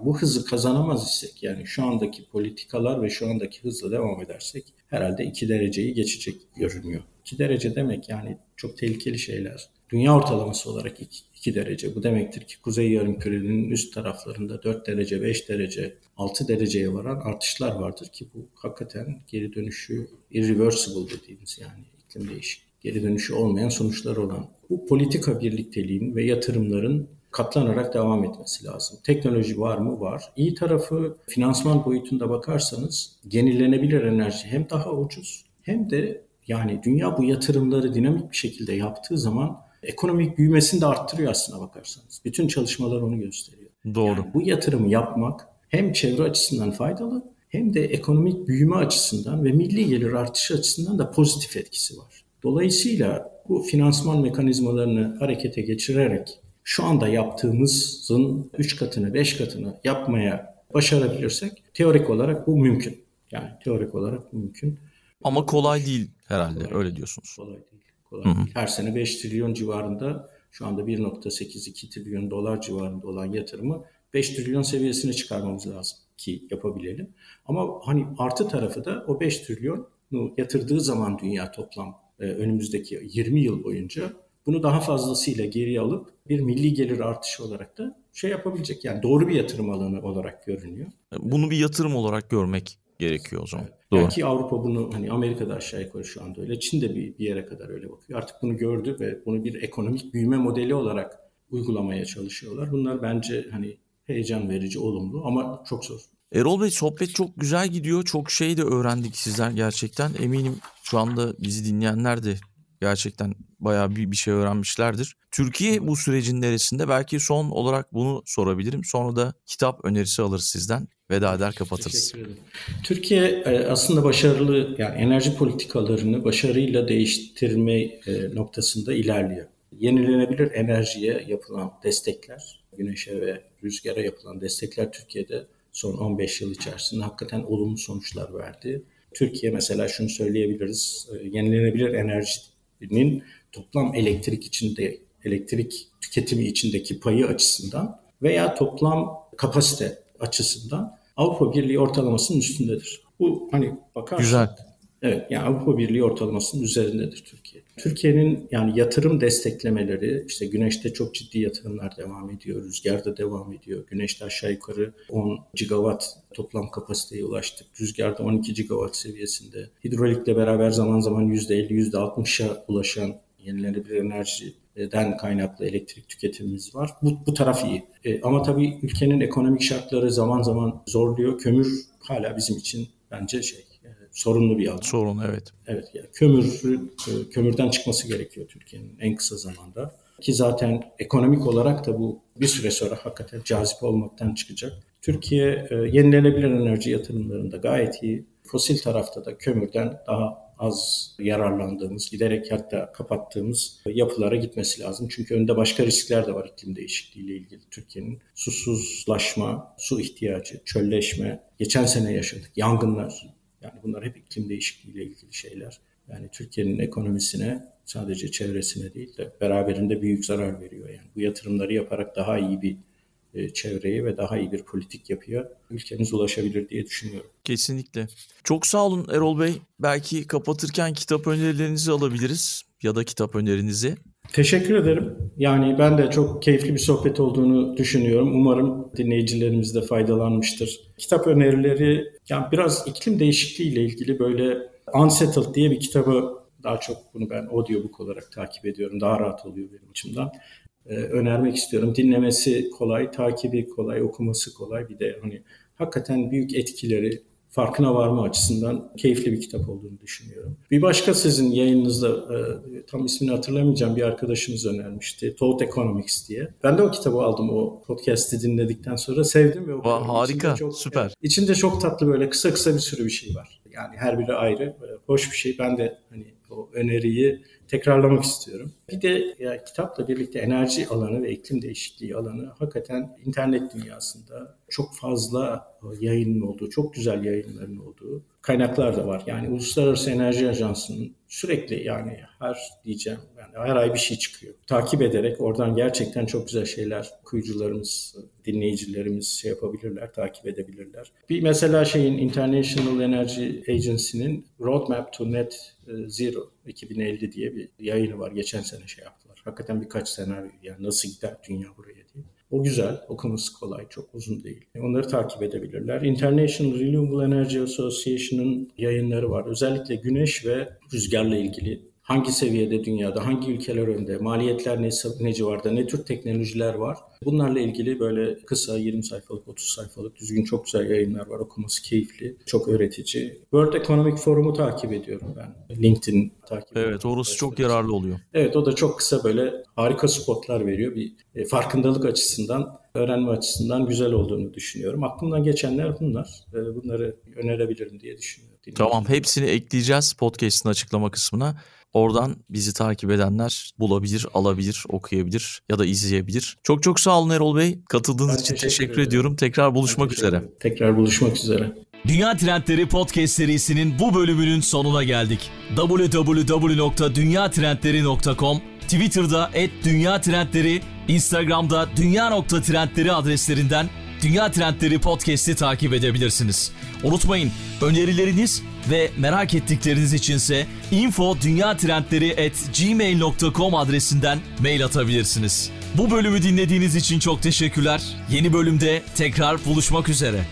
Bu hızı kazanamaz isek yani şu andaki politikalar ve şu andaki hızla devam edersek herhalde iki dereceyi geçecek görünüyor. İki derece demek yani çok tehlikeli şeyler dünya ortalaması olarak 2 derece. Bu demektir ki kuzey yarımkürenin üst taraflarında 4 derece, 5 derece, 6 dereceye varan artışlar vardır ki bu hakikaten geri dönüşü irreversible dediğimiz yani iklim değişikliği. Geri dönüşü olmayan sonuçlar olan bu politika birlikteliğin ve yatırımların katlanarak devam etmesi lazım. Teknoloji var mı? Var. İyi tarafı finansman boyutunda bakarsanız yenilenebilir enerji hem daha ucuz hem de yani dünya bu yatırımları dinamik bir şekilde yaptığı zaman ekonomik büyümesini de arttırıyor aslına bakarsanız. Bütün çalışmalar onu gösteriyor. Doğru. Yani bu yatırımı yapmak hem çevre açısından faydalı hem de ekonomik büyüme açısından ve milli gelir artışı açısından da pozitif etkisi var. Dolayısıyla bu finansman mekanizmalarını harekete geçirerek şu anda yaptığımızın 3 katını 5 katını yapmaya başarabilirsek teorik olarak bu mümkün. Yani teorik olarak mümkün. Ama kolay değil herhalde kolay, öyle diyorsunuz. Kolay değil. Kolay değil. Her sene 5 trilyon civarında şu anda 1.82 trilyon dolar civarında olan yatırımı 5 trilyon seviyesine çıkarmamız lazım ki yapabilelim. Ama hani artı tarafı da o 5 trilyonu yatırdığı zaman dünya toplam e, önümüzdeki 20 yıl boyunca bunu daha fazlasıyla geriye alıp bir milli gelir artışı olarak da şey yapabilecek. Yani doğru bir yatırım alanı olarak görünüyor. Bunu bir yatırım olarak görmek gerekiyor o zaman. Doğru. Belki Avrupa bunu hani Amerika'da aşağı yukarı şu anda öyle. Çin de bir, bir yere kadar öyle bakıyor. Artık bunu gördü ve bunu bir ekonomik büyüme modeli olarak uygulamaya çalışıyorlar. Bunlar bence hani heyecan verici, olumlu ama çok zor. Erol Bey sohbet çok güzel gidiyor. Çok şey de öğrendik sizden gerçekten. Eminim şu anda bizi dinleyenler de gerçekten bayağı bir, bir şey öğrenmişlerdir. Türkiye bu sürecin neresinde? Belki son olarak bunu sorabilirim. Sonra da kitap önerisi alırız sizden. Veda eder kapatırız. Türkiye e, aslında başarılı yani enerji politikalarını başarıyla değiştirme e, noktasında ilerliyor. Yenilenebilir enerjiye yapılan destekler, güneşe ve rüzgara yapılan destekler Türkiye'de son 15 yıl içerisinde hakikaten olumlu sonuçlar verdi. Türkiye mesela şunu söyleyebiliriz, e, yenilenebilir enerjinin toplam elektrik içinde, elektrik tüketimi içindeki payı açısından veya toplam kapasite açısından Avrupa Birliği ortalamasının üstündedir. Bu hani bakarsak Güzel. Evet yani Avrupa Birliği ortalamasının üzerindedir Türkiye. Türkiye'nin yani yatırım desteklemeleri işte güneşte çok ciddi yatırımlar devam ediyor. Rüzgarda devam ediyor. Güneşte aşağı yukarı 10 gigawatt toplam kapasiteye ulaştık. Rüzgarda 12 gigawatt seviyesinde. Hidrolikle beraber zaman zaman %50 %60'a ulaşan yenilenebilir enerjiden kaynaklı elektrik tüketimimiz var. Bu, bu taraf iyi. E, ama tabii ülkenin ekonomik şartları zaman zaman zorluyor. Kömür hala bizim için bence şey e, sorunlu bir alan. Sorun evet. Evet yani kömür e, kömürden çıkması gerekiyor Türkiye'nin en kısa zamanda. Ki zaten ekonomik olarak da bu bir süre sonra hakikaten cazip olmaktan çıkacak. Türkiye e, yenilenebilir enerji yatırımlarında gayet iyi. Fosil tarafta da kömürden daha az yararlandığımız, giderek hatta kapattığımız yapılara gitmesi lazım. Çünkü önünde başka riskler de var iklim değişikliği ile ilgili. Türkiye'nin susuzlaşma, su ihtiyacı, çölleşme, geçen sene yaşadık, yangınlar. Yani bunlar hep iklim değişikliği ile ilgili şeyler. Yani Türkiye'nin ekonomisine sadece çevresine değil de beraberinde büyük zarar veriyor. Yani bu yatırımları yaparak daha iyi bir çevreye ve daha iyi bir politik yapıya ülkemiz ulaşabilir diye düşünüyorum. Kesinlikle. Çok sağ olun Erol Bey. Belki kapatırken kitap önerilerinizi alabiliriz ya da kitap önerinizi. Teşekkür ederim. Yani ben de çok keyifli bir sohbet olduğunu düşünüyorum. Umarım dinleyicilerimiz de faydalanmıştır. Kitap önerileri yani biraz iklim değişikliği ile ilgili böyle Unsettled diye bir kitabı daha çok bunu ben audiobook olarak takip ediyorum. Daha rahat oluyor benim açımdan e, önermek istiyorum. Dinlemesi kolay, takibi kolay, okuması kolay. Bir de hani hakikaten büyük etkileri farkına varma açısından keyifli bir kitap olduğunu düşünüyorum. Bir başka sizin yayınınızda e, tam ismini hatırlamayacağım bir arkadaşınız önermişti. Thought Economics diye. Ben de o kitabı aldım o podcast'i dinledikten sonra sevdim ve okudum. Harika, çok, süper. Yani, içinde çok tatlı böyle kısa kısa bir sürü bir şey var. Yani her biri ayrı, hoş bir şey. Ben de hani o öneriyi tekrarlamak istiyorum. Bir de ya, kitapla birlikte enerji alanı ve iklim değişikliği alanı hakikaten internet dünyasında çok fazla yayının olduğu, çok güzel yayınların olduğu kaynaklar da var. Yani Uluslararası Enerji Ajansı'nın sürekli yani her diyeceğim her ay bir şey çıkıyor. Takip ederek oradan gerçekten çok güzel şeyler okuyucularımız, dinleyicilerimiz şey yapabilirler, takip edebilirler. Bir mesela şeyin International Energy Agency'nin Roadmap to Net Zero 2050 diye bir yayını var. Geçen sene şey yaptılar. Hakikaten birkaç senaryo yani nasıl gider dünya buraya diye. O güzel, okuması kolay, çok uzun değil. Onları takip edebilirler. International Renewable Energy Association'ın yayınları var. Özellikle güneş ve rüzgarla ilgili hangi seviyede dünyada, hangi ülkeler önde, maliyetler ne, ne civarda, ne tür teknolojiler var. Bunlarla ilgili böyle kısa 20 sayfalık, 30 sayfalık düzgün çok güzel yayınlar var. Okuması keyifli, çok öğretici. World Economic Forum'u takip ediyorum ben. LinkedIn takip ediyorum. Evet orası çok yararlı oluyor. Evet o da çok kısa böyle harika spotlar veriyor. Bir e, farkındalık açısından, öğrenme açısından güzel olduğunu düşünüyorum. Aklımdan geçenler bunlar. E, bunları önerebilirim diye düşünüyorum. Tamam hepsini ekleyeceğiz podcast'ın açıklama kısmına. Oradan bizi takip edenler bulabilir, alabilir, okuyabilir ya da izleyebilir. Çok çok sağ olun Erol Bey. Katıldığınız Ben için teşekkür teşekkür, ederim. ediyorum. Tekrar buluşmak Teşekkür üzere. ederim. Tekrar buluşmak üzere. Dünya Trendleri Podcast serisinin bu bölümünün sonuna geldik. www.dünyatrendleri.com Twitter'da @dünyatrendleri, Instagram'da dünya.trendleri adreslerinden Dünya Trendleri Podcast'i takip edebilirsiniz. Unutmayın önerileriniz ve merak ettikleriniz içinse info.dünyatrendleri@gmail.com adresinden mail atabilirsiniz. Bu bölümü dinlediğiniz için çok teşekkürler. Yeni bölümde tekrar buluşmak üzere.